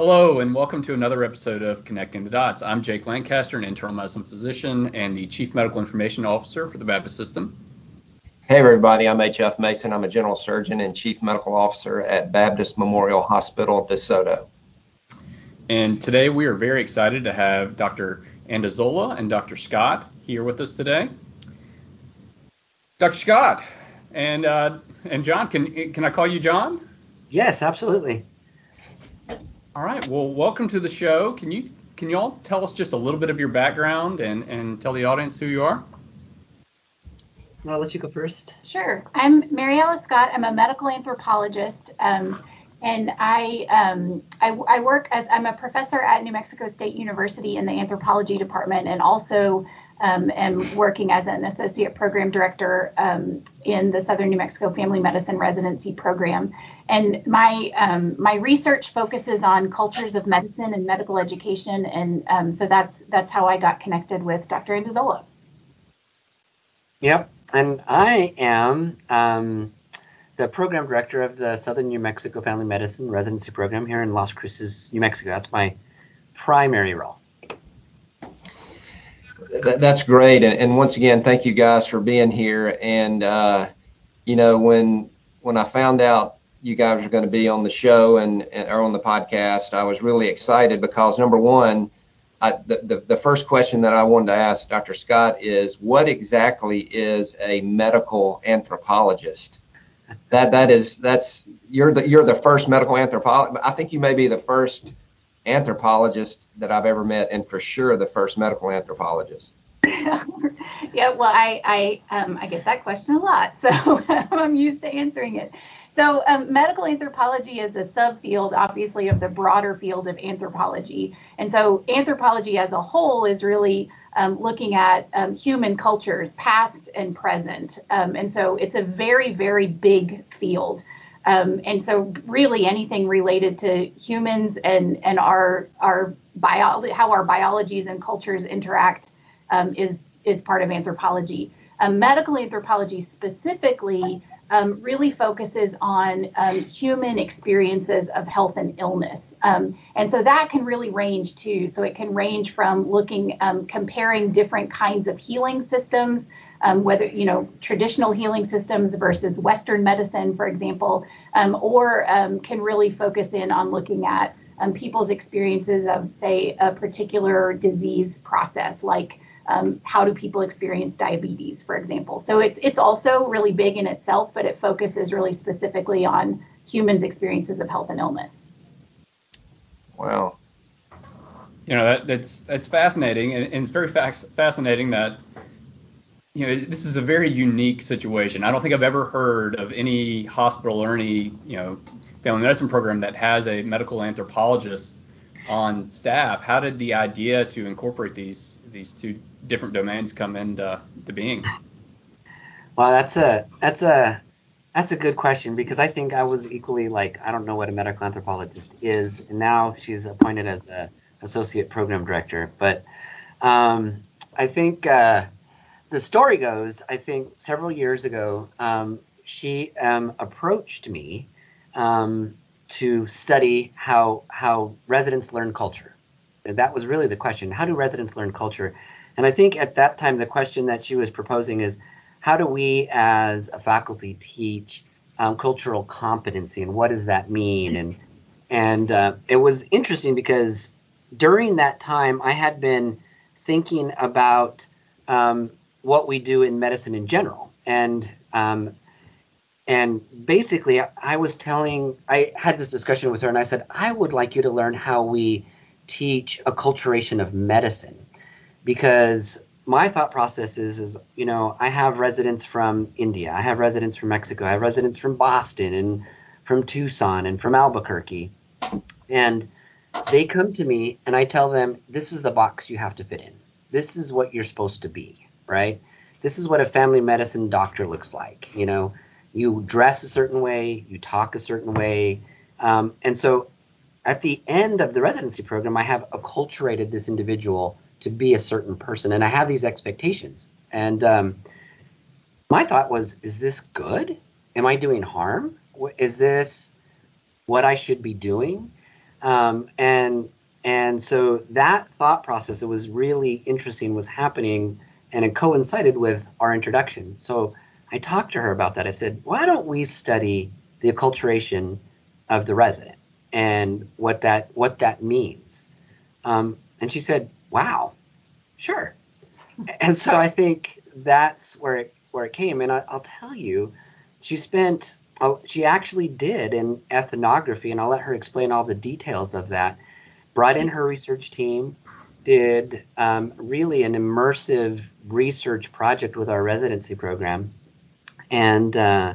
Hello, and welcome to another episode of Connecting the Dots. I'm Jake Lancaster, an internal medicine physician and the Chief Medical Information Officer for the Baptist System. Hey, everybody, I'm H.F. Mason. I'm a general surgeon and Chief Medical Officer at Baptist Memorial Hospital, DeSoto. And today we are very excited to have Dr. Andazola and Dr. Scott here with us today. Dr. Scott and uh, and John, can can I call you John? Yes, absolutely. All right. Well, welcome to the show. Can you can you all tell us just a little bit of your background and and tell the audience who you are? I'll let you go first. Sure. I'm Mary Alice Scott. I'm a medical anthropologist. Um, and I, um, I, I work as I'm a professor at New Mexico State University in the anthropology department, and also um, am working as an associate program director um, in the Southern New Mexico Family Medicine Residency Program. And my um, my research focuses on cultures of medicine and medical education, and um, so that's that's how I got connected with Dr. Andazola. Yep, and I am um, the program director of the Southern New Mexico Family Medicine Residency Program here in Las Cruces, New Mexico. That's my primary role that's great. And, and, once again, thank you guys for being here. And uh, you know, when when I found out you guys are going to be on the show and, and or on the podcast, I was really excited because number one, I, the, the the first question that I wanted to ask Dr. Scott is, what exactly is a medical anthropologist? That that is that's you're the you're the first medical anthropologist. I think you may be the first anthropologist that I've ever met, and for sure the first medical anthropologist. yeah, well, I I um, I get that question a lot, so I'm used to answering it. So, um, medical anthropology is a subfield, obviously, of the broader field of anthropology. And so, anthropology as a whole is really um, looking at um, human cultures, past and present. Um, and so, it's a very, very big field. Um, and so really anything related to humans and and our our bio how our biologies and cultures interact um, is is part of anthropology. Um, medical anthropology specifically um, really focuses on um, human experiences of health and illness, um, and so that can really range too. So it can range from looking comparing different kinds of healing systems um, whether you know traditional healing systems versus Western medicine, for example, um, or um, can really focus in on looking at um, people's experiences of, say, a particular disease process, like um, how do people experience diabetes, for example. So it's it's also really big in itself, but it focuses really specifically on humans' experiences of health and illness. Wow. You know that that's that's fascinating, and, and it's very fascinating that you know, this is a very unique situation. I don't think I've ever heard of any hospital or any, you know, family medicine program that has a medical anthropologist on staff. How did the idea to incorporate these these two different domains come into to being? Well, that's a that's a that's a good question because I think I was equally like I don't know what a medical anthropologist is, and now she's appointed as a associate program director. But um, I think uh, the story goes, I think several years ago, um, she um, approached me um, to study how how residents learn culture. And that was really the question: How do residents learn culture? And I think at that time, the question that she was proposing is, how do we as a faculty teach um, cultural competency, and what does that mean? And and uh, it was interesting because during that time, I had been thinking about um, what we do in medicine in general. And um, and basically, I was telling, I had this discussion with her, and I said, I would like you to learn how we teach acculturation of medicine, because my thought process is, is you know, I have residents from India, I have residents from Mexico, I have residents from Boston and from Tucson and from Albuquerque, and they come to me, and I tell them, this is the box you have to fit in. This is what you're supposed to be right? This is what a family medicine doctor looks like. You know, you dress a certain way, you talk a certain way. Um, and so at the end of the residency program, I have acculturated this individual to be a certain person, and I have these expectations. And um, my thought was, is this good? Am I doing harm? Is this what I should be doing? Um, and and so that thought process, it was really interesting, was happening and it coincided with our introduction. So I talked to her about that. I said, why don't we study the acculturation of the resident and what that what that means? Um, and she said, wow, sure. and so I think that's where it where it came. And I, will tell you, she spent she actually did in ethnography, and I'll let her explain all the details of that. Brought in her research team, did um, really an immersive research project with our residency program, and uh,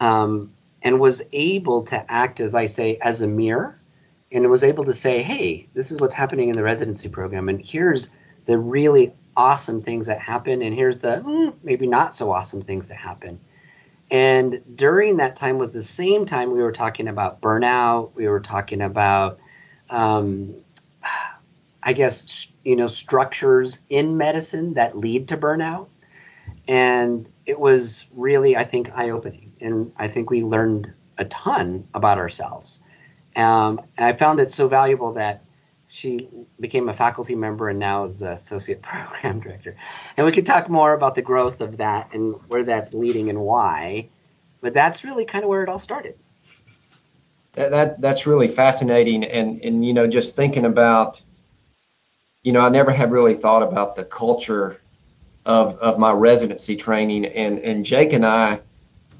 um, and was able to act as I say as a mirror, and was able to say, hey, this is what's happening in the residency program, and here's the really awesome things that happen, and here's the mm, maybe not so awesome things that happen. And during that time was the same time we were talking about burnout. We were talking about, um, I guess, you know, structures in medicine that lead to burnout. And it was really, I think, eye opening. And I think we learned a ton about ourselves. Um, and I found it so valuable that she became a faculty member and now is associate program director. And we could talk more about the growth of that and where that's leading and why. But that's really kind of where it all started. That, that that's really fascinating and and you know just thinking about you know I never had really thought about the culture of of my residency training and and Jake and I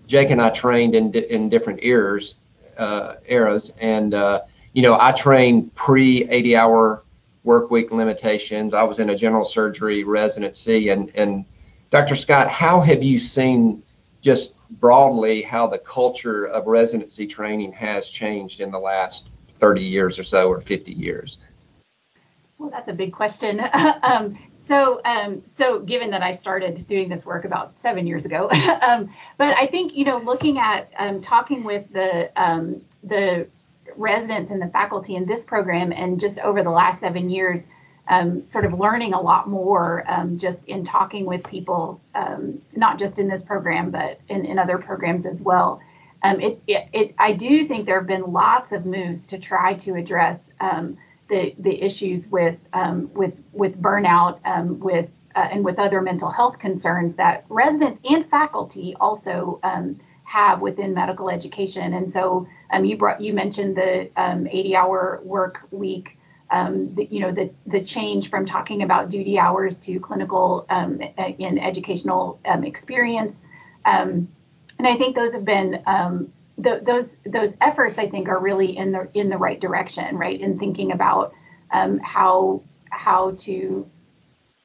Jake and I trained in in different eras uh, eras and uh, you know, I trained pre 80 hour work week limitations. I was in a general surgery residency. And, and Dr. Scott, how have you seen just broadly how the culture of residency training has changed in the last 30 years or so or 50 years? Well, that's a big question. um, so, um, so given that I started doing this work about seven years ago, um, but I think you know, looking at um, talking with the um, the residents and the faculty in this program, and just over the last seven years, um, sort of learning a lot more just in talking with people, not just in this program, but in, in other programs as well. It, it, it, I do think there have been lots of moves to try to address the, the issues with, um, with, with burnout, with uh, and with other mental health concerns that residents and faculty also have within medical education. And so um, you brought you mentioned the um, 80-hour work week. Um, the, you know the the change from talking about duty hours to clinical um, in educational um, experience, um, and I think those have been those those efforts I think are really in the in the right direction, right? In thinking about how how to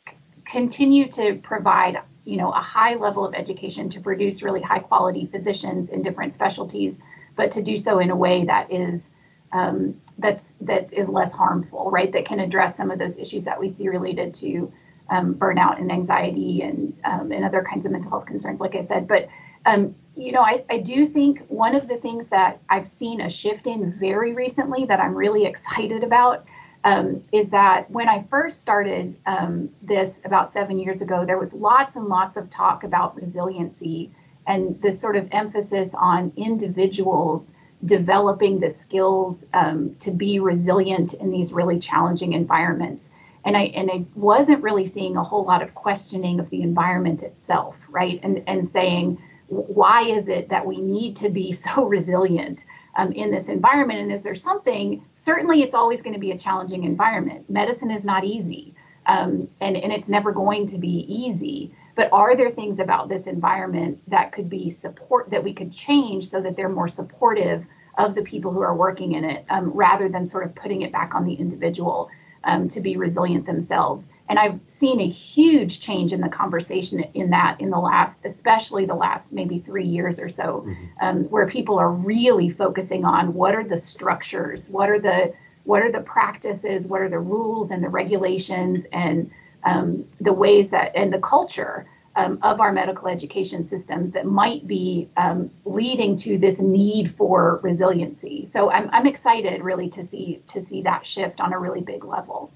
c- continue to provide you know a high level of education to produce really high quality physicians in different specialties but to do so in a way that is um, that's that is less harmful right that can address some of those issues that we see related to um, burnout and anxiety and um, and other kinds of mental health concerns like i said but um, you know I, I do think one of the things that i've seen a shift in very recently that i'm really excited about um, is that when I first started um, this about seven years ago, there was lots and lots of talk about resiliency and this sort of emphasis on individuals developing the skills um, to be resilient in these really challenging environments. And I and I wasn't really seeing a whole lot of questioning of the environment itself, right? And and saying why is it that we need to be so resilient? um, in this environment. And is there something? Certainly, it's always going to be a challenging environment. Medicine is not easy, um, and and it's never going to be easy. But are there things about this environment that could be support that we could change so that they're more supportive of the people who are working in it, um, rather than sort of putting it back on the individual um, to be resilient themselves? And I've seen a huge change in the conversation in that in the last, especially the last maybe three years or so, mm-hmm. um, where people are really focusing on what are the structures, what are the what are the practices, what are the rules and the regulations and um, the ways that and the culture um, of our medical education systems that might be um, leading to this need for resiliency. So I'm, I'm excited really to see to see that shift on a really big level.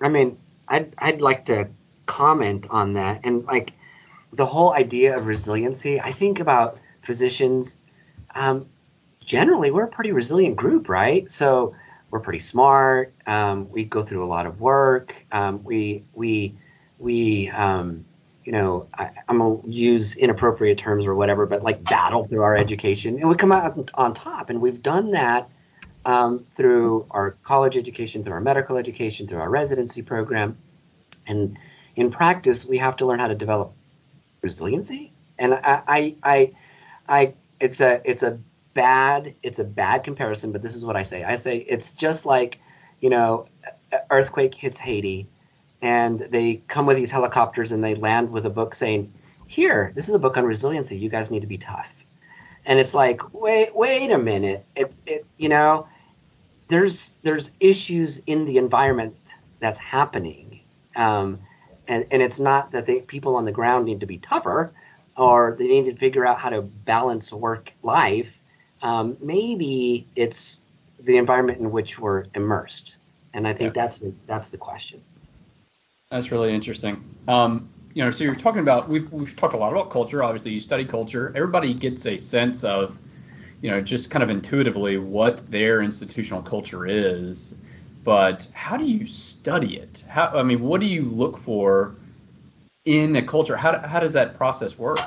I mean, I'd I'd like to comment on that and like the whole idea of resiliency. I think about physicians. Um, generally we're a pretty resilient group, right? So we're pretty smart. Um, we go through a lot of work. Um, we we we um, you know I, am gonna use inappropriate terms or whatever, but like battle through our education, and we come out on top. And we've done that um, through our college education, through our medical education, through our residency program, and in practice, we have to learn how to develop resiliency. And I, I, I, I it's a it's a bad it's a bad comparison, but this is what I say. I say it's just like, you know, earthquake hits Haiti, and they come with these helicopters and they land with a book saying, "Here, this is a book on resiliency. You guys need to be tough." And it's like, wait, wait a minute. It, it, you know, there's there's issues in the environment that's happening, um, and and it's not that the people on the ground need to be tougher, or they need to figure out how to balance work life um, maybe it's the environment in which we're immersed, and I think yeah. that's the that's the question. That's really interesting. Um, you know, so you're talking about we've we've talked a lot about culture. Obviously, you study culture. Everybody gets a sense of, you know, just kind of intuitively what their institutional culture is. But how do you study it? How I mean, what do you look for in a culture? How how does that process work?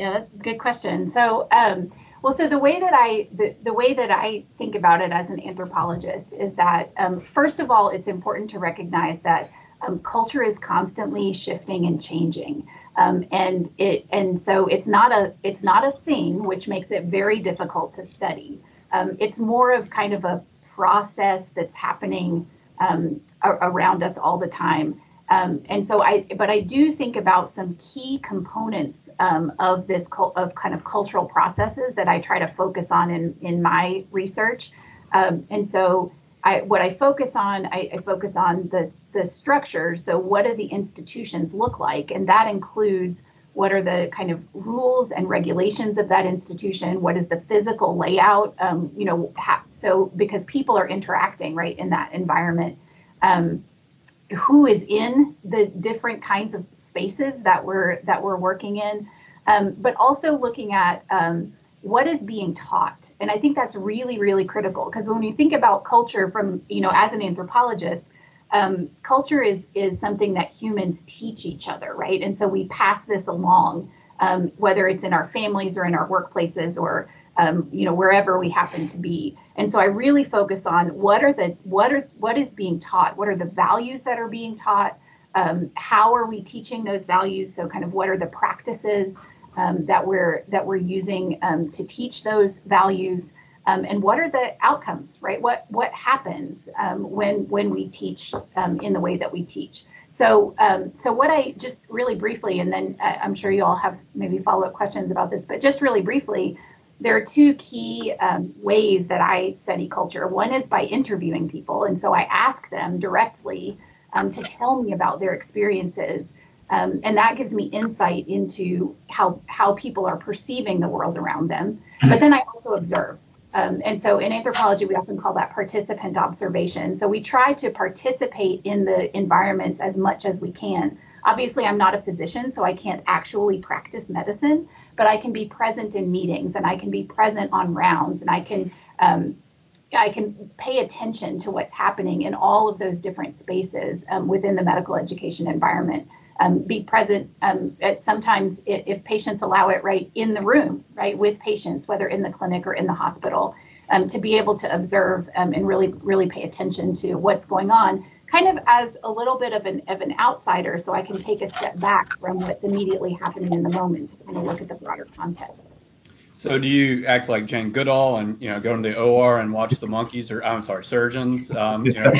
Yeah, good question. So um, well, so the way that I the, the way that I think about it as an anthropologist is that um, first of all, it's important to recognize that um, culture is constantly shifting and changing, um, and it and so it's not a it's not a thing, which makes it very difficult to study. Um, it's more of kind of a process that's happening um, around us all the time. Um, and so I, but I do think about some key components um, of this of kind of cultural processes that I try to focus on in in my research. Um, and so I, what I focus on, I, I, focus on the the structures. So what do the institutions look like, and that includes what are the kind of rules and regulations of that institution? What is the physical layout? Um, you know, ha- so because people are interacting right in that environment. Um, who is in the different kinds of spaces that we're that we're working in, um, but also looking at um, what is being taught. And I think that's really really critical because when you think about culture from you know as an anthropologist, um, culture is is something that humans teach each other, right? And so we pass this along, um, whether it's in our families or in our workplaces or um, you know wherever we happen to be. And so i really focus on what are the what are what is being taught? What are the values that are being taught? Um, how are we teaching those values? So kind of what are the practices um, that we're that we're using um, to teach those values? Um, and what are the outcomes right? What what happens um, when when we teach in the way that we teach? So, um, so what I just really briefly, and then I'm sure you all have maybe follow up questions about this, but just really briefly, there are two key um, ways that I study culture. One is by interviewing people, and so I ask them directly um, to tell me about their experiences, um, and that gives me insight into how how people are perceiving the world around them. But then I also observe. Um, and so in anthropology, we often call that participant observation. So we try to participate in the environments as much as we can. Obviously, I'm not a physician, so I can't actually practice medicine, but I can be present in meetings and I can be present on rounds and I can um, I can pay attention to what's happening in all of those different spaces um, within the medical education environment. Um, be present um, sometimes if, if patients allow it right in the room, right with patients, whether in the clinic or in the hospital, um, to be able to observe um, and really really pay attention to what's going on kind of as a little bit of an of an outsider, so I can take a step back from what's immediately happening in the moment to kind of look at the broader context. So do you act like Jane Goodall and you know go to the OR and watch the monkeys or I'm sorry surgeons? Um, you, know,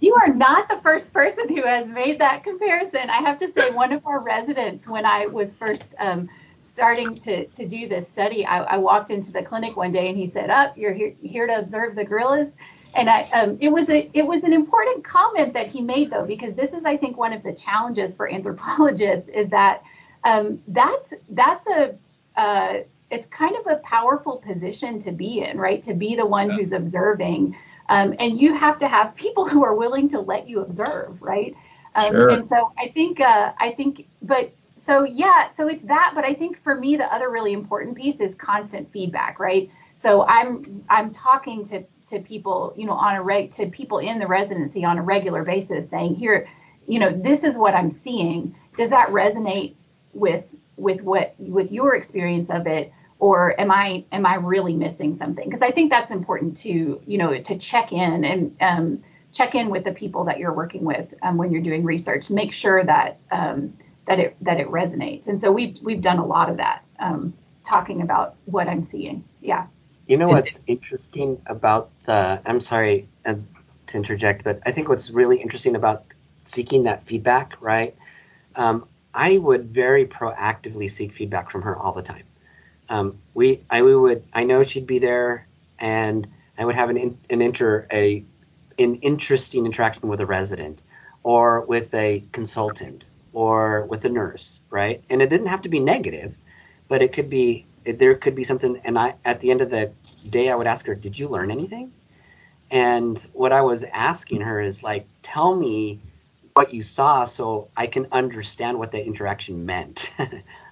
you are not the first person who has made that comparison. I have to say one of our residents when I was first um, starting to, to do this study, I, I, walked into the clinic one day and he said, "Up, oh, you're here, here to observe the gorillas." And I, um, it was a it was an important comment that he made though, because this is I think one of the challenges for anthropologists is that um, that's that's a uh, it's kind of a powerful position to be in, right? To be the one yeah. who's observing, um, and you have to have people who are willing to let you observe, right? Um, sure. And so I think uh, I think, but so yeah, so it's that, but I think for me the other really important piece is constant feedback, right? So I'm I'm talking to to people, you know, on a reg to people in the residency on a regular basis, saying here, you know, this is what I'm seeing. Does that resonate with with what with your experience of it? or am I am I really missing something? Because I think that's important to you know to check in and um, check in with the people that you're working with um, when you're doing research. Make sure that um, that it that it resonates. And so we've we've done a lot of that, um, talking about what I'm seeing. Yeah. You know what's interesting about the? I'm sorry uh, to interject, but I think what's really interesting about seeking that feedback, right? Um, I would very proactively seek feedback from her all the time um, we I we would I know she'd be there, and I would have an an inter a an interesting interaction with a resident, or with a consultant, or with a nurse, right? And it didn't have to be negative, but it could be there could be something. And I at the end of the day, I would ask her, "Did you learn anything?" And what I was asking her is like, "Tell me." what you saw so I can understand what the interaction meant.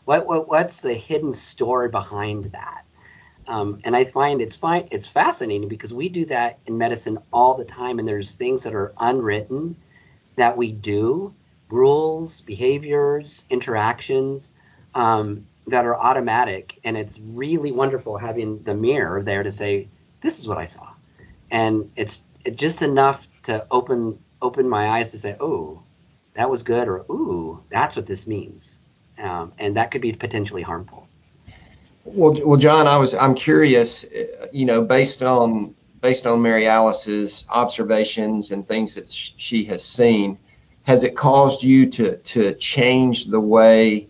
What, what what's the hidden story behind that? Um, and I find it's fine. It's fascinating because we do that in medicine all the time, and there's things that are unwritten that we do, rules, behaviors, interactions um, that are automatic, and it's really wonderful having the mirror there to say, "This is what I saw," and it's just enough to open open my eyes to say, "Oh, that was good," or "Ooh, that's what this means." um, and that could be potentially harmful. Well, well, John, I was I'm curious, uh, you know, based on based on Mary Alice's observations and things that sh- she has seen, has it caused you to to change the way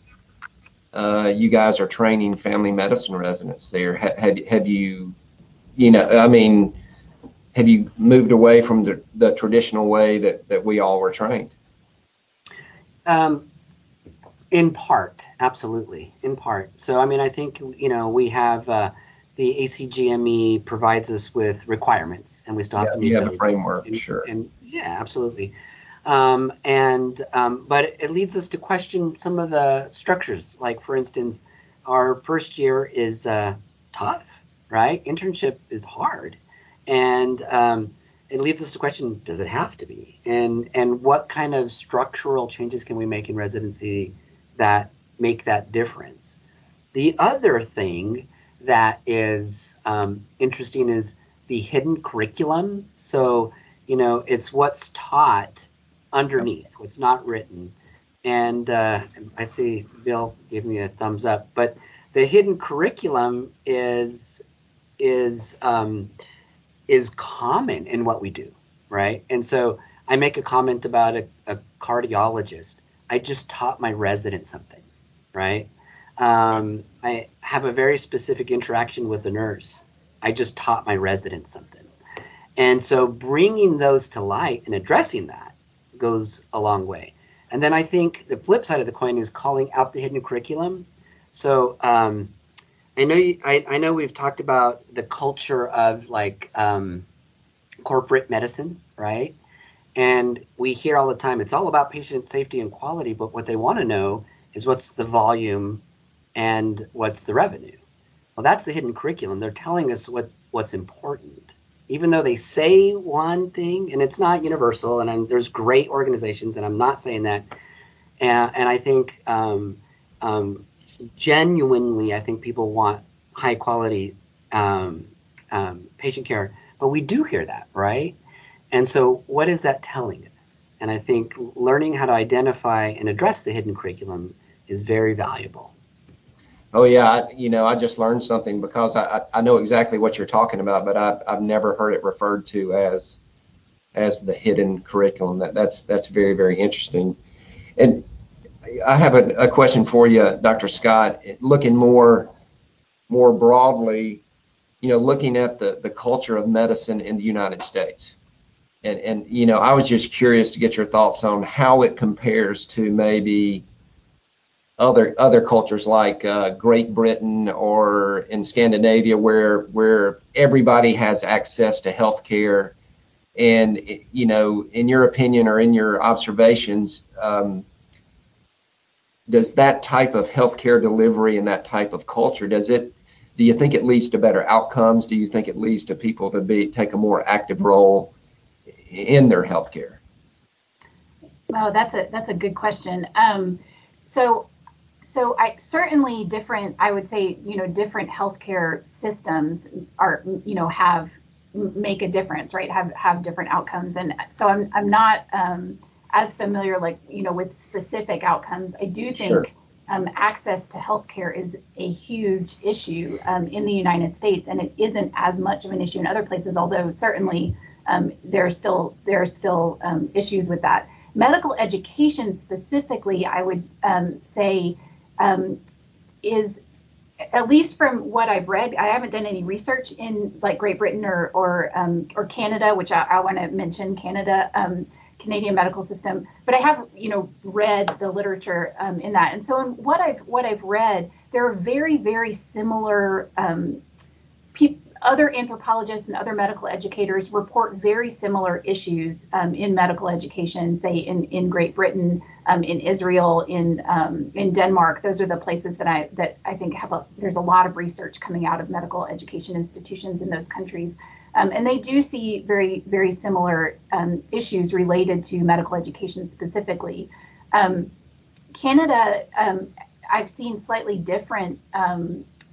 uh, you guys are training family medicine residents there? Have, have, have you, you know, I mean, have you moved away from the, the traditional way that, that we all were trained? Um, in part, absolutely, in part. So, I mean, I think you know we have uh, the ACGME provides us with requirements, and we still have yeah, to meet you have those. a framework, and, sure. And yeah, absolutely. Um, and um, but it leads us to question some of the structures. Like for instance, our first year is uh, tough, right? Internship is hard, and um, it leads us to question: Does it have to be? And and what kind of structural changes can we make in residency? that make that difference. The other thing that is um, interesting is the hidden curriculum. So, you know, it's what's taught underneath, what's not written. And uh, I see Bill gave me a thumbs up, but the hidden curriculum is is um, is common in what we do, right? And so I make a comment about a, a cardiologist I just taught my resident something, right? Um, I have a very specific interaction with the nurse. I just taught my resident something. And so bringing those to light and addressing that goes a long way. And then I think the flip side of the coin is calling out the hidden curriculum. So um, I know you, I, I, know we've talked about the culture of like um, corporate medicine, right? And we hear all the time it's all about patient safety and quality, but what they want to know is what's the volume and what's the revenue. Well, that's the hidden curriculum. They're telling us what what's important, even though they say one thing, and it's not universal. And I'm, there's great organizations, and I'm not saying that. And, and I think um, um, genuinely, I think people want high quality um, um patient care, but we do hear that, right? And so, what is that telling us? And I think learning how to identify and address the hidden curriculum is very valuable. Oh yeah, I, you know, I just learned something because I, I know exactly what you're talking about, but I've, I've never heard it referred to as as the hidden curriculum. That that's that's very very interesting. And I have a, a question for you, Dr. Scott. Looking more more broadly, you know, looking at the the culture of medicine in the United States and and you know I was just curious to get your thoughts on how it compares to maybe other other cultures like uh, Great Britain or in Scandinavia where where everybody has access to health care and you know in your opinion or in your observations um, does that type of healthcare delivery and that type of culture does it do you think it leads to better outcomes? Do you think it leads to people to be take a more active role in their healthcare? Oh, that's a that's a good question. Um, so so I certainly different. I would say you know different healthcare systems are you know have make a difference, right? Have have different outcomes, and so I'm I'm not um, as familiar like you know with specific outcomes. I do think. Sure. Um, access to healthcare is a huge issue um, in the United States, and it isn't as much of an issue in other places. Although certainly um, there are still there are still um, issues with that. Medical education specifically, I would um, say, um, is at least from what I've read. I haven't done any research in like Great Britain or or um, or Canada, which I, I want to mention Canada. Um, Canadian medical system, but I have, you know, read the literature um, in that, and so in what I've what I've read, there are very very similar um, people other anthropologists and other medical educators report very similar issues um, in medical education, say in, in Great Britain, um, in Israel, in um, in Denmark. Those are the places that I that I think have a there's a lot of research coming out of medical education institutions in those countries. Um, and they do see very very similar um, issues related to medical education specifically. Um, Canada, I've seen slightly different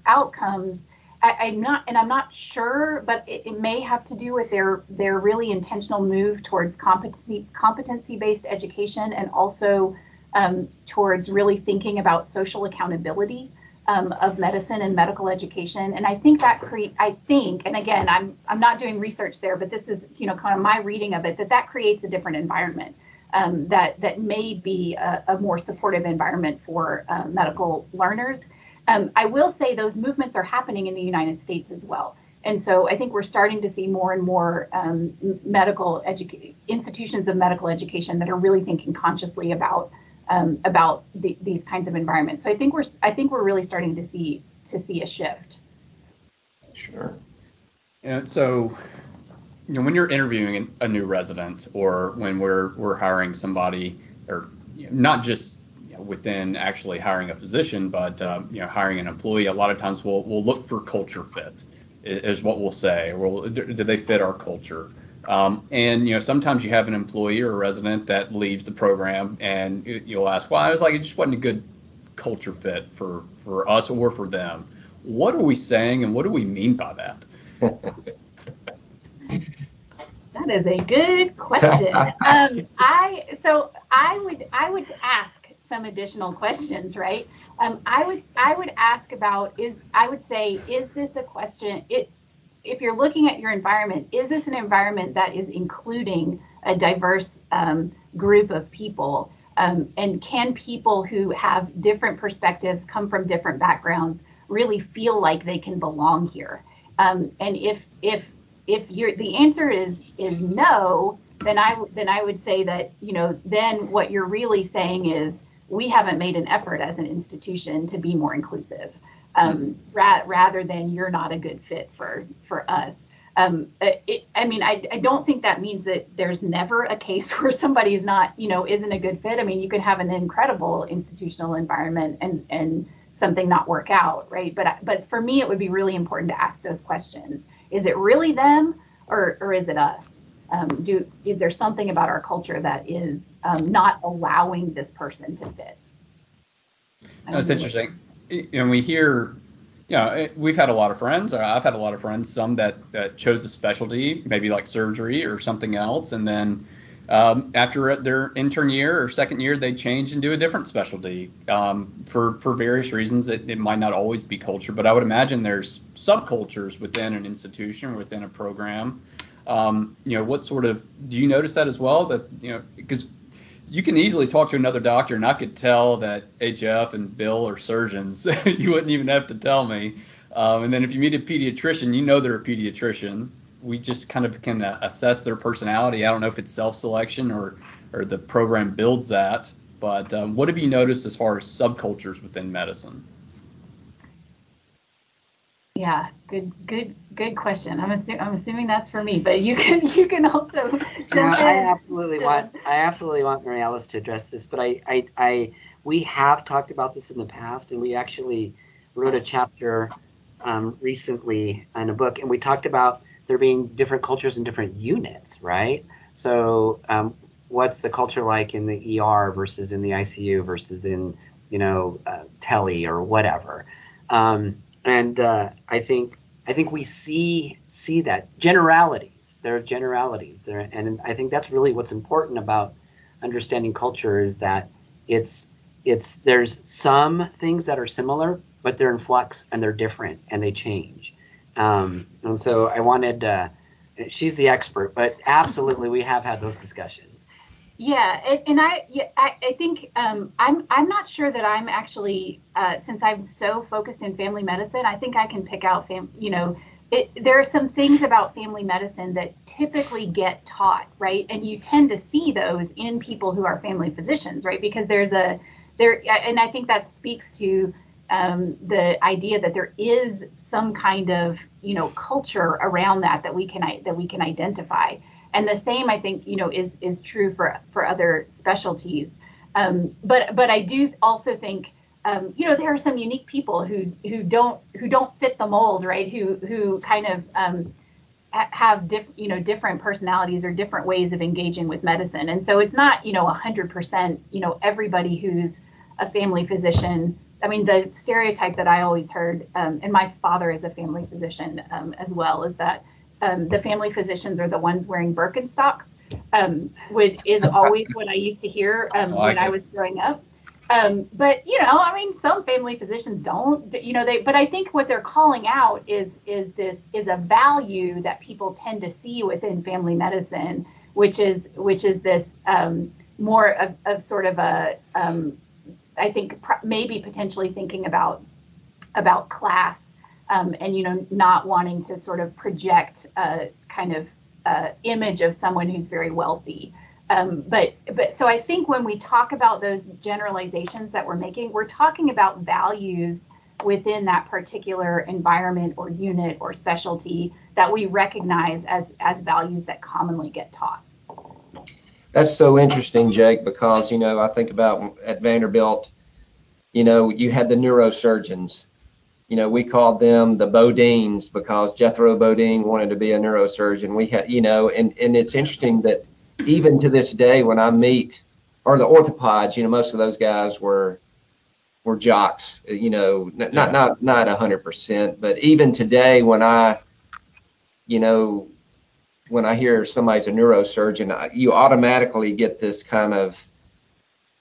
outcomes I, am not, and I'm not sure, but it, it, may have to do with their their really intentional move towards competency competency based education, and also um, towards really thinking about social accountability um, of medicine and medical education. And I think that create, I think, and again, I'm I'm not doing research there, but this is you know kind of my reading of it that that creates a different environment. Um, that that may be a, a, more supportive environment for uh, medical learners um, I will say those movements are happening in the United States as well. And so I think we're starting to see more and more um, medical edu- institutions of medical education that are really thinking consciously about um, about the, these kinds of environments. So I think we're I think we're really starting to see to see a shift. Sure. And so, you know, when you're interviewing a new resident or when we're we're hiring somebody, or you know, not just within actually hiring a physician, but um, you know, hiring an employee, a lot of times we'll we'll look for culture fit, is what we'll say. Well, do they fit our culture? Um, and you know, sometimes you have an employee or a resident that leaves the program, and you'll ask, "Well, I was like, it just wasn't a good culture fit for for us or for them." What are we saying, and what do we mean by that? that is a good question. Um, I so I would I would ask some additional questions, right? Um, I would I would ask about is I would say is this a question it if you're looking at your environment is this an environment that is including a diverse um, group of people um, and can people who have different perspectives come from different backgrounds really feel like they can belong here um, and if if if you're the answer is is no then I then I would say that you know then what you're really saying is we haven't made an effort as an institution to be more inclusive um, ra- rather than you're not a good fit for for us. Um, it, i mean I, I don't think that means that there's never a case where somebody's not you know isn't a good fit. I mean you can have an incredible institutional environment and and something not work out right? But but for me it would be really important to ask those questions. Is it really them or or is it us um, do is there something about our culture that is um, not allowing this person to fit? That's interesting. And we hear, you know, we've had a lot of friends. I've had a lot of friends, some that that chose a specialty, maybe like surgery or something else, and then um, after their intern year or second year, they change and do a different specialty um, for for various reasons. It, it might not always be culture, but I would imagine there's subcultures within an institution, within a program um, you know, what sort of do you notice that as well? That you know, because you can easily talk to another doctor and I could tell that HF and Bill are surgeons. you wouldn't even have to tell me. Um, and then if you meet a pediatrician, you know they're a pediatrician. We just kind of can uh, assess their personality. I don't know if it's self-selection or or the program builds that. But um, what have you noticed as far as subcultures within medicine? Yeah, good, good, good question. I'm, assu- I'm assuming that's for me, but you can you can also. I absolutely want I absolutely want Mary Alice to address this, but I I, I we have talked about this in the past, and we actually wrote a chapter um, recently in a book, and we talked about there being different cultures in different units, right? So, um, what's the culture like in the ER versus in the ICU versus in, you know, uh, tele or whatever? Um, and uh, I think I think we see see that generalities. There are generalities there, and I think that's really what's important about understanding culture is that it's it's there's some things that are similar, but they're in flux and they're different and they change. Um, and so I wanted, uh, she's the expert, but absolutely we have had those discussions. Yeah, and I, I, I think um, I'm, I'm not sure that I'm actually, uh, since I'm so focused in family medicine, I think I can pick out, fam, you know, it, there are some things about family medicine that typically get taught, right? And you tend to see those in people who are family physicians, right? Because there's a there, and I think that speaks to um, the idea that there is some kind of you know culture around that that we can that we can identify and the same i think you know is is true for for other specialties. Um, but but i do also think um, you know there are some unique people who who don't who don't fit the mold right? Who who kind of um, have diff, you know different personalities or different ways of engaging with medicine. And so it's not you know 100% you know everybody who's a family physician. I mean, the stereotype that I always heard, um, and my father is a family physician um, as well, is that um, the family physicians are the ones wearing Birkenstocks, um, which is always what I used to hear um, like when it. I was growing up. Um, but you know, I mean, some family physicians don't, you know, they. But I think what they're calling out is is this is a value that people tend to see within family medicine, which is which is this more of, of sort of a I think pr- maybe potentially thinking about about class um, and you know not wanting to sort of project a kind of image of someone who's very wealthy. Um, but but so I think when we talk about those generalizations that we're making, we're talking about values within that particular environment or unit or specialty that we recognize as as values that commonly get taught that's so interesting, Jake, because you know I think about at Vanderbilt, you know, you had the neurosurgeons. You know, we called them the Bodines because Jethro Bodine wanted to be a neurosurgeon. We had, you know, and and it's interesting that even to this day when I meet or the orthopods, you know, most of those guys were were jocks, you know, not yeah. not not a hundred percent, but even today when I, you know, when I hear somebody's a neurosurgeon, you automatically get this kind of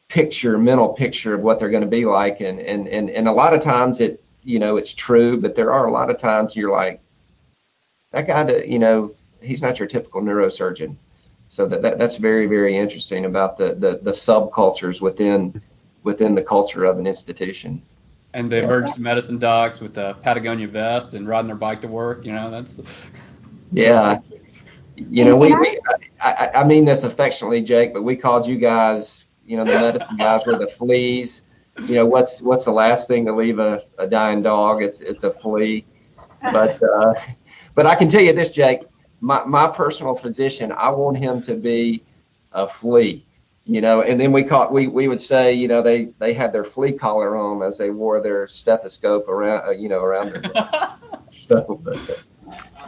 picture, mental picture of what they're going to be like, and and and and a lot of times it, you know, it's true, but there are a lot of times you're like, that guy, you know, he's not your typical neurosurgeon. So that, that that's very very interesting about the the the subcultures within within the culture of an institution. And the emergency medicine docs with the Patagonia vest and riding their bike to work, you know, that's. yeah you know, we, we I, I mean this affectionately, Jake, but we called you guys, you know, the medicine guys were the fleas. You know, what's what's the last thing to leave a, a dying dog? It's it's a flea. But uh, but I can tell you this, Jake, my my personal physician, I want him to be a flea. You know, and then we caught we we would say, you know, they they had their flea collar on as they wore their stethoscope around, uh, you know, around their. so, but,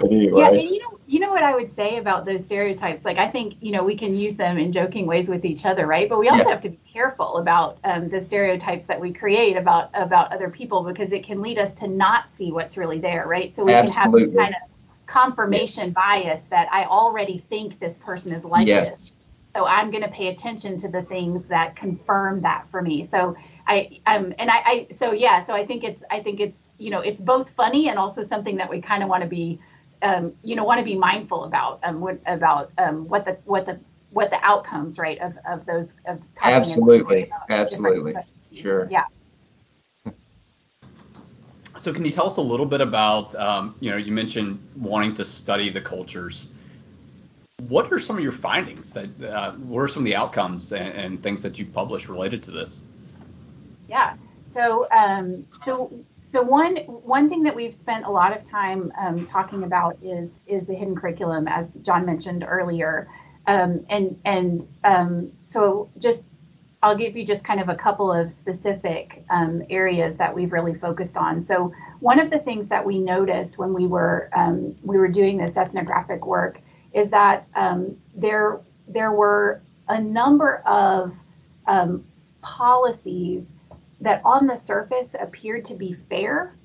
but anyway. Yeah, and you know, you know what I would say about those stereotypes? Like, I think you know we can use them in joking ways with each other, right? But we also yeah. have to be careful about um, the stereotypes that we create about about other people because it can lead us to not see what's really there, right? So we Absolutely. can have this kind of confirmation yes. bias that I already think this person is like yes. this. So I'm going to pay attention to the things that confirm that for me. So I um and I, I so yeah, so I think it's I think it's you know it's both funny and also something that we kind of want to be um, you know want to be mindful about um, what, about um, what the what the what the outcomes right of, of those of absolutely. absolutely. sure. Yeah. So can you tell us a little bit about um, you know you mentioned wanting to study the cultures. What are some of your findings that uh, what are some of the outcomes and, and things that you've published related to this? Yeah. So um, so so one one thing that we've spent a lot of time um, talking about is is the hidden curriculum, as John mentioned earlier, um, and and um, so just I'll give you just kind of a couple of specific um, areas that we've really focused on. So one of the things that we noticed when we were um, we were doing this ethnographic work is that um, there there were a number of policies that on the surface appeared to be fair.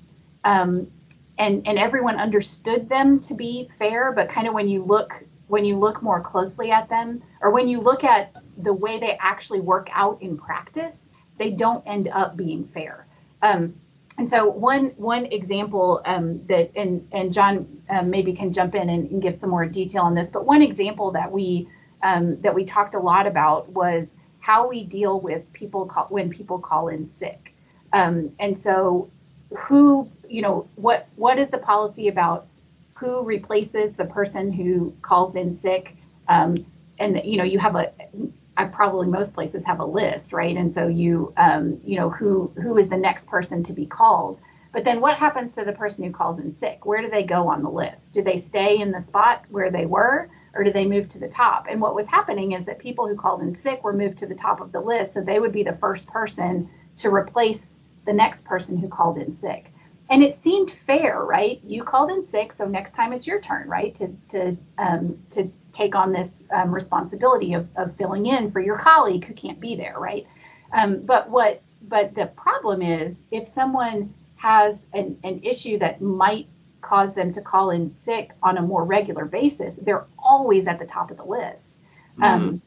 Um, and, and everyone understood them to be fair, but kind of when you look when you look more closely at them, or when you look at the way they actually work out in practice, they don't end up being fair. Um, and so one one example um, that and and John um, maybe can jump in and, and, give some more detail on this, but one example that we um, that we talked a lot about was how we deal with people call, when people call in sick. Um, and so who you know what what is the policy about who replaces the person who calls in sick um, and you know you have a I probably most places have a list, right? And so you, um, you know, who who is the next person to be called? But then what happens to the person who calls in sick? Where do they go on the list? Do they stay in the spot where they were, or do they move to the top? And what was happening is that people who called in sick were moved to the top of the list, so they would be the first person to replace the next person who called in sick. And it seemed fair, right? You called in sick, so next time it's your turn, right, to to um, to take on this um, responsibility of, of filling in for your colleague who can't be there, right? Um, but what but the problem is if someone has an, an issue that might cause them to call in sick on a more regular basis, they're always at the top of the list. Mm-hmm. Um,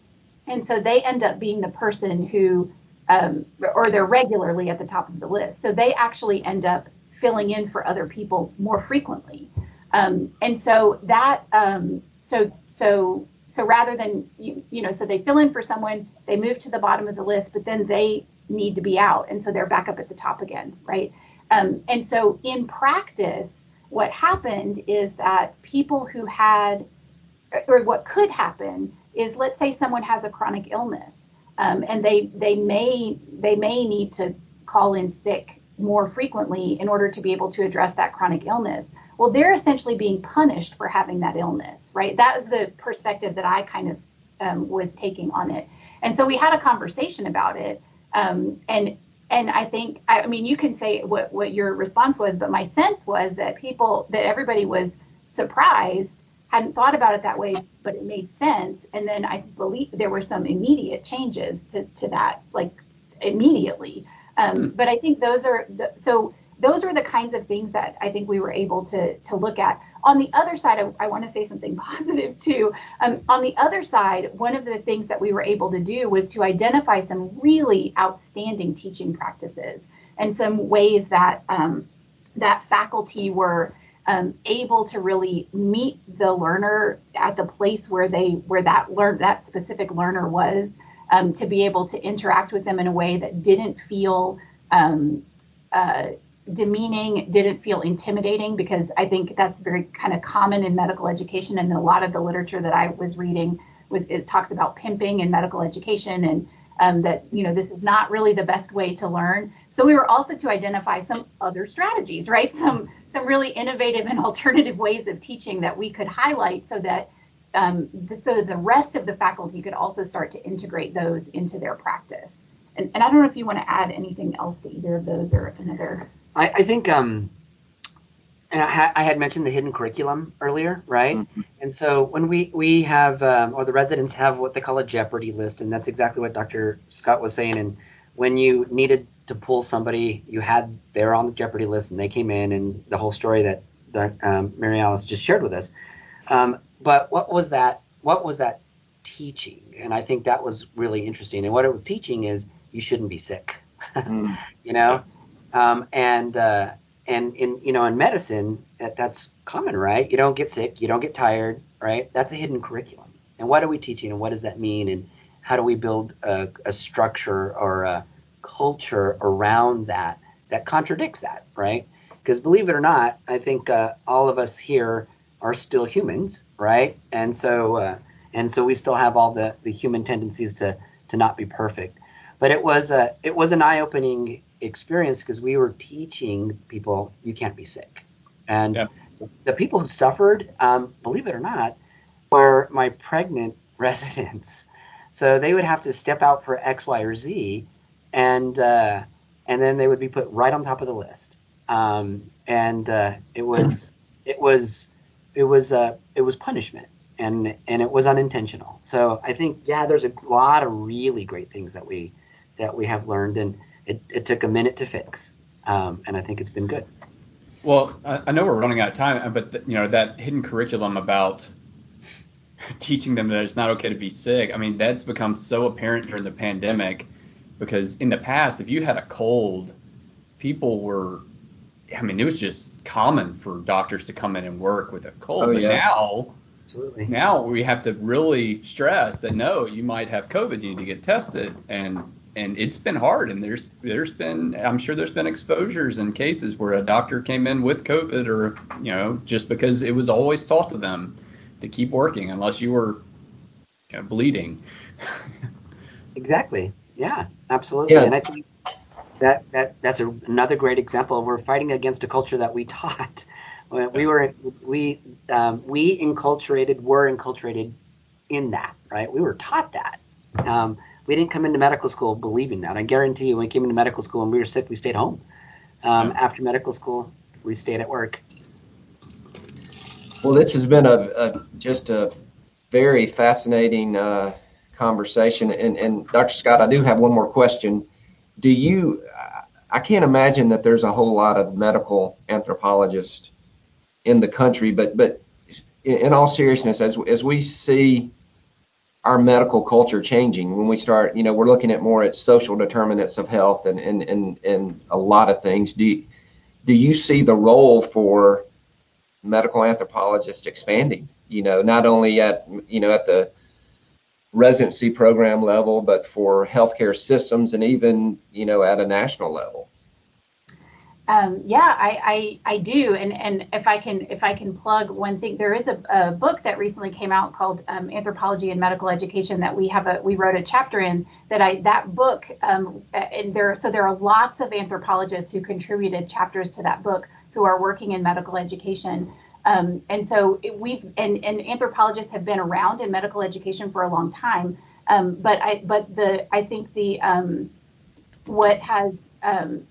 and so they end up being the person who, um, or they're regularly at the top of the list. So they actually end up filling in for other people more frequently. Um, and so that um, so so so rather than you, you know so they fill in for someone they move to the bottom of the list but then they need to be out and so they're back up at the top again right um, and so in practice what happened is that people who had or what could happen is let's say someone has a chronic illness um, and they they may they may need to call in sick more frequently in order to be able to address that chronic illness well, they're essentially being punished for having that illness, right? That was the perspective that I kind of um, was taking on it. And so we had a conversation about it. Um, and and I think, I mean, you can say what, what your response was, but my sense was that people, that everybody was surprised, hadn't thought about it that way, but it made sense. And then I believe there were some immediate changes to, to that, like immediately. Um, but I think those are the, so those are the kinds of things that I think we were able to to look at. On the other side, I, I want to say something positive too. Um, on the other side, one of the things that we were able to do was to identify some really outstanding teaching practices and some ways that um, that faculty were um, able to really meet the learner at the place where they where that learn that specific learner was um, to be able to interact with them in a way that didn't feel um, uh, demeaning, didn't feel intimidating because I think that's very kind of common in medical education and a lot of the literature that I was reading was it talks about pimping in medical education and um, that you know this is not really the best way to learn. So we were also to identify some other strategies, right? Some some really innovative and alternative ways of teaching that we could highlight so that um, the, so the rest of the faculty could also start to integrate those into their practice. And, and I don't know if you want to add anything else to either of those or another. I, I think um, and I, I, had mentioned the hidden curriculum earlier, right? Mm-hmm. And so when we we have um, or the residents have what they call a Jeopardy list, and that's exactly what Dr. Scott was saying. And when you needed to pull somebody, you had they're on the Jeopardy list, and they came in, and the whole story that that um, Mary Alice just shared with us. Um, but what was that? What was that teaching? And I think that was really interesting. And what it was teaching is you shouldn't be sick. mm. You know, um, and uh, and in you know in medicine that, that's common, right? You don't get sick, you don't get tired, right? That's a hidden curriculum. And what are we teaching, and what does that mean, and how do we build a, a structure or a culture around that that contradicts that, right? Because believe it or not, I think uh, all of us here are still humans, right? And so uh, and so we still have all the the human tendencies to to not be perfect. But it was a it was an eye opening experience because we were teaching people you can't be sick, and yep. the people who suffered, um, believe it or not, were my pregnant residents. So they would have to step out for X, Y, or Z, and uh, and then they would be put right on top of the list. Um, and uh, it was it was it was uh, it was punishment, and and it was unintentional. So I think yeah, there's a lot of really great things that we that we have learned, and it, it took a minute to fix, um, and I think it's been good. Well, I, I know we're running out of time, but the, you know that hidden curriculum about teaching them that it's not okay to be sick. I mean, that's become so apparent during the pandemic because in the past, if you had a cold, people were, I mean, it was just common for doctors to come in and work with a cold. Oh, but yeah. now, Absolutely. now we have to really stress that no, you might have COVID, you need to get tested, and and it's been hard. And there's there's been, I'm sure there's been exposures and cases where a doctor came in with COVID, or you know, just because it was always taught to them to keep working unless you were you know, bleeding. Exactly. Yeah, absolutely. Yeah. And I think that that that's a, another great example. We're fighting against a culture that we taught. We were we um, we enculturated were enculturated in that right. We were taught that. Um, we didn't come into medical school believing that. I guarantee you, when we came into medical school and we were sick, we stayed home. Um, Yeah. After medical school, we stayed at work. Well, this has been a, a just a very fascinating uh, conversation. And, and Dr. Scott, I do have one more question. Do you? I can't imagine that there's a whole lot of medical anthropologists in the country, but but in, in all seriousness, as as we see our medical culture changing, when we start, you know, we're looking at more at social determinants of health and and and, and a lot of things. Do you, do you see the role for medical anthropologists expanding you know not only at you know at the residency program level but for healthcare systems and even you know at a national level Um, yeah, I, I, I do, and and if I can if I can plug one thing, there is a, a book that recently came out called um, Anthropology and Medical Education that we have a we wrote a chapter in that I that book um, and there so there are lots of anthropologists who contributed chapters to that book who are working in medical education. Um, and so it, we've and, and anthropologists have been around in medical education for a long time. Um, but I but the I think the um, what has um,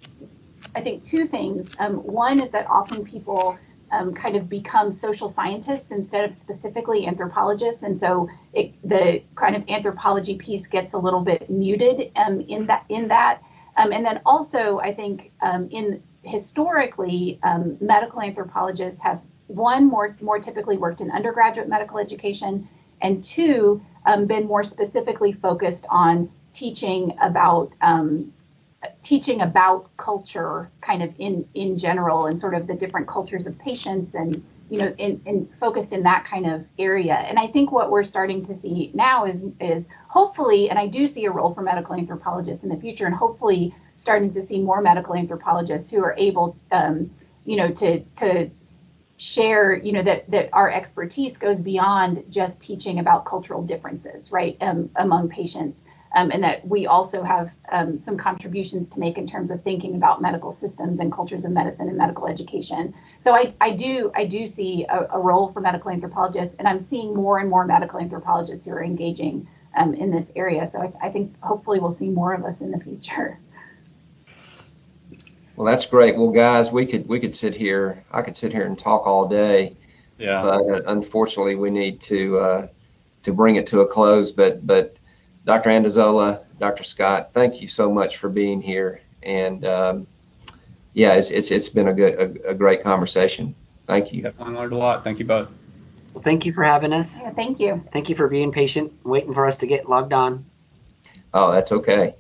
I think two things. Um, one is that often people um, kind of become social scientists instead of specifically anthropologists, and so it, the kind of anthropology piece gets a little bit muted um, in that. In that, um, and then also I think um, in historically um, medical anthropologists have one more more typically worked in undergraduate medical education, and two been more specifically focused on teaching about um, teaching about culture kind of in in general and sort of the different cultures of patients and you know in, in focused in that kind of area. And i think what we're starting to see now is is hopefully and i do see a role for medical anthropologists in the future and hopefully starting to see more medical anthropologists who are able um, you know to to share you know that that our expertise goes beyond just teaching about cultural differences right um, among patients um, and that we also have um, some contributions to make in terms of thinking about medical systems and cultures of medicine and medical education. So I, I do I do see a, a, role for medical anthropologists, and I'm seeing more and more medical anthropologists who are engaging um, in this area. So I, I think hopefully we'll see more of us in the future. well that's great well guys we could we could sit here i could sit here and talk all day Yeah. but uh, unfortunately we need to uh, to bring it to a close but but Dr. Andazola, Dr. Scott, thank you so much for being here. And um, yeah, it's, it's, it's been a good, a, a, great conversation. Thank you. Definitely learned a lot. Thank you both. Well, thank you for having us. Yeah, thank you. Thank you for being patient, waiting for us to get logged on. Oh, that's okay.